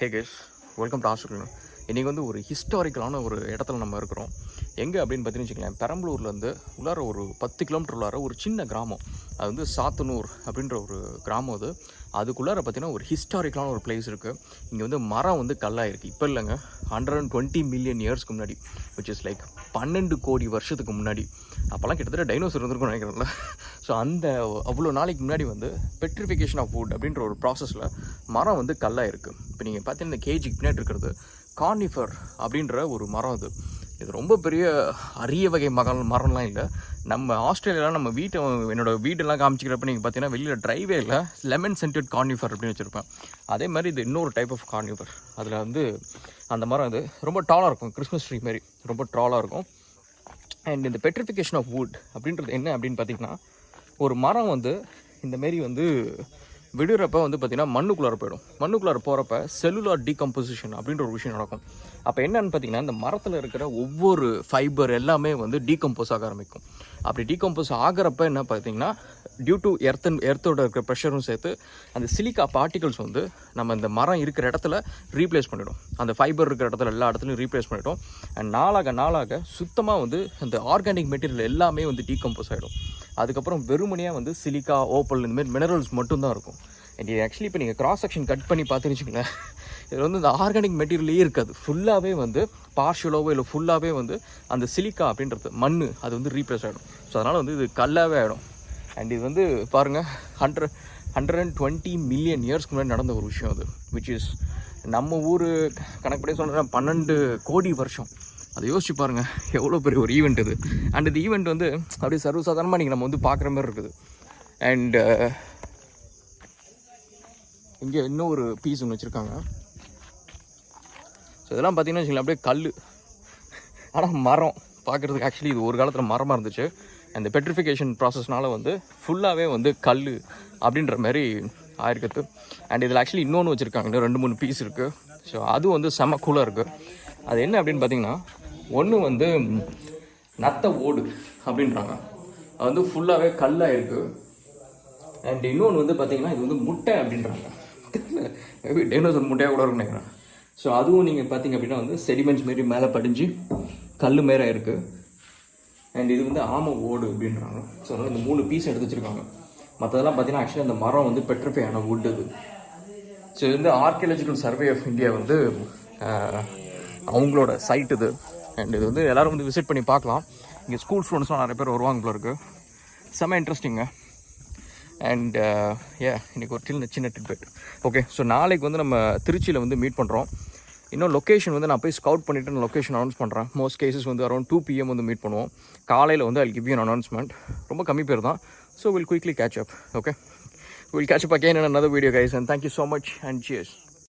Hey guys welcome to Australia இன்றைக்கி வந்து ஒரு ஹிஸ்டாரிக்கலான ஒரு இடத்துல நம்ம இருக்கிறோம். எங்கே அப்படின்னு பார்த்தீங்கன்னு வச்சுக்கோங்களேன் பெரம்பலூர்லேருந்து உள்ளார ஒரு பத்து கிலோமீட்டர் உள்ளார ஒரு சின்ன கிராமம். அது வந்து சாத்தனூர் அப்படின்ற ஒரு கிராமம் அது. அதுக்குள்ளார பார்த்தீங்கன்னா ஒரு ஹிஸ்டாரிக்கலான ஒரு பிளேஸ் இருக்குது இங்கே வந்து மரம் வந்து கல்லாக இருக்குது இப்போ இல்லைங்க ஹண்ட்ரட் அண்ட் டுவெண்ட்டி மில்லியன் இயர்ஸ்க்கு முன்னாடி விச் இஸ் லைக் பன்னெண்டு கோடி வருஷத்துக்கு முன்னாடி. அப்போல்லாம் கிட்டத்தட்ட டைனோசர் இருந்திருக்கும்னு நினைக்கிறேன்ல. ஸோ அந்த அவ்வளோ நாளைக்கு முன்னாடி வந்து பெட்ரிஃபிகேஷன் ஆஃப் வுட் அப்படின்ற ஒரு ப்ராசஸில் மரம் வந்து கல்லாக இருக்குது இப்போ நீங்கள் பார்த்தீங்கன்னா இந்த கேஜிக்கு பின்னாடி இருக்கிறது கார்னிஃபர் அப்படின்ற ஒரு மரம் அது. இது ரொம்ப பெரிய அரிய வகை மரம் மரம்லாம் இல்லை. நம்ம ஆஸ்திரேலியாவில் நம்ம வீட்டை என்னோட வீடெல்லாம் காமிச்சிக்கிறப்ப நீங்கள் பார்த்தீங்கன்னா வெளியில் ட்ரைவேயில் லெமன் சென்டட் கார்னிஃபர் அப்படின்னு வச்சுருப்பேன். அதே மாதிரி இது இன்னொரு டைப் ஆஃப் கார்னிஃபர் அதில் வந்து அந்த மரம் அது ரொம்ப டாலாக இருக்கும். கிறிஸ்மஸ் ட்ரீ மாதிரி ரொம்ப டாலாக இருக்கும். அண்ட் இந்த பெட்ரிஃபிகேஷன் ஆஃப் வுட் அப்படின்றது என்ன அப்படின்னு பார்த்தீங்கன்னா ஒரு மரம் வந்து இந்த மாரி வந்து விடுறப்ப வந்து பார்த்திங்கன்னா மண்ணுக்குள்ளார போயிடும். மண்ணுக்குள்ளார போகிறப்ப செல்லுலார் டீகம்போசிஷன் அப்படின்ற ஒரு விஷயம் நடக்கும். அப்போ என்னன்னு பார்த்தீங்கன்னா இந்த மரத்தில் இருக்கிற ஒவ்வொரு ஃபைபர் எல்லாமே வந்து டீகம்போஸ் ஆக ஆரம்பிக்கும். அப்படி டீகம்போஸ் ஆகிறப்ப என்ன பார்த்தீங்கன்னா டியூ டு எர்த்தன் எர்த்தோட இருக்கிற ப்ரெஷரும் சேர்த்து அந்த சிலிக்கா பார்ட்டிகல்ஸ் வந்து நம்ம இந்த மரம் இருக்கிற இடத்துல ரீப்ளேஸ் பண்ணிடும். அந்த ஃபைபர் இருக்கிற இடத்துல எல்லா இடத்துலையும் ரீப்ளேஸ் பண்ணிவிடும் அண்ட் நாளாக நாளாக சுத்தமாக வந்து அந்த ஆர்கானிக் மெட்டீரியல் எல்லாமே வந்து டீகம்போஸ் ஆகிடும் அதுக்கப்புறம் வெறுமனையாக வந்து சிலிக்கா ஓப்பல் இந்தமாரி மினரல்ஸ் மட்டும்தான் இருக்கும். அண்ட் ஆக்சுவலி இப்போ நீங்கள் கிராஸ் செக்ஷன் கட் பண்ணி பார்த்துருச்சிங்களேன் இது வந்து இந்த ஆர்கானிக் மெட்டீரியலே இருக்காது. ஃபுல்லாகவே வந்து பார்ஷலோவோ இல்லை ஃபுல்லாகவே வந்து அந்த சிலிக்கா அப்படின்றது மண் அது வந்து ரீப்ளேஸ் ஆகிடும் ஸோ அதனால் வந்து இது கல்லாகவே ஆகிடும் அண்ட் இது வந்து பாருங்கள் hundred hundred and twenty million இயர்ஸ்க்கு முன்னாடி நடந்த ஒரு விஷயம் அது விச் இஸ் நம்ம ஊர் கணக்குப்படி சொல்கிறேன் பன்னெண்டு கோடி வருஷம். அதை யோசிச்சு பாருங்கள் எவ்வளோ பெரிய ஒரு ஈவெண்ட் இது. அண்ட் இந்த ஈவெண்ட் வந்து அப்படியே சர்வசாதாரணமாக நீங்கள் நம்ம வந்து பார்க்குற மாதிரி இருக்குது. அண்டு uh, இங்கே இன்னும் ஒரு பீஸ் ஒன்று வச்சுருக்காங்க. ஸோ இதெல்லாம் பார்த்தீங்கன்னா வச்சுக்கோங்களேன் அப்படியே கல் ஆனால் மரம். பார்க்குறதுக்கு ஆக்சுவலி இது ஒரு காலத்தில் மரமாக இருந்துச்சு. அந்த பெட்ரிஃபிகேஷன் ப்ராசஸ்னால வந்து ஃபுல்லாகவே வந்து கல் அப்படின்ற மாதிரி ஆயிருக்குது. அண்ட் இதில் ஆக்சுவலி இன்னொன்று வச்சுருக்காங்க. இன்னும் ரெண்டு மூணு பீஸ் இருக்குது ஸோ அதுவும் வந்து செம கூலாக இருக்குது அது என்ன அப்படின்னு பார்த்தீங்கன்னா ஒன்று வந்து நத்த ஓடு அப்படின்றாங்க. அது வந்து ஃபுல்லாகவே கல்லாக இருக்குது அண்ட் இன்னொன்று வந்து பார்த்தீங்கன்னா இது வந்து முட்டை அப்படின்றாங்க. மேபி டைனோசர் முட்டையாக கூட இருக்கும் நினைக்கிறேன். ஸோ அதுவும் நீங்கள் பார்த்தீங்க அப்படின்னா வந்து செடிமெண்ட்ஸ் மாரி மேலே படிஞ்சு கல் மேலே இருக்குது அண்ட் இது வந்து ஆம ஓடு அப்படின்றாங்க. ஸோ அதனால் இந்த மூணு பீஸ் எடுத்து வச்சுருக்காங்க. மற்றதெல்லாம் பார்த்தீங்கன்னா ஆக்சுவலி அந்த மரம் வந்து பெட்ரிஃபை ஆன வுட் இது ஸோ இது வந்து ஆர்கியலாஜிக்கல் சர்வே ஆஃப் இந்தியா வந்து அவங்களோட சைட் இது. அண்ட் இது வந்து எல்லாரும் வந்து விசிட் பண்ணி பார்க்கலாம். இங்கே ஸ்கூல் ஸ்டூடெண்ட்ஸ்லாம் நிறைய பேர் வருவாங்க போல இருக்குது செம்ம uh, இன்ட்ரெஸ்டிங்க அண்ட் ஏ இன்றைக்கி ஒரு சின்ன சின்ன டிட்பெட் ஓகே ஸோ நாளைக்கு வந்து நம்ம திருச்சியில் வந்து மீட் பண்ணுறோம் இன்னும் லொக்கேஷன் வந்து நான் போய் ஸ்கவுட் பண்ணிவிட்டு நான் லொக்கேஷன் அனௌன்ஸ் பண்ணுறேன் மோஸ்ட் கேசஸ் வந்து அரௌண்ட் டூ பிஎம் வந்து மீட் பண்ணுவோம். காலையில் வந்து ஐ கிவ் யூ அனௌன்ஸ்மெண்ட் ரொம்ப கம்மி பேர் தான். So will quickly catch up okay will catch up again another video guys and thank you so much and cheers.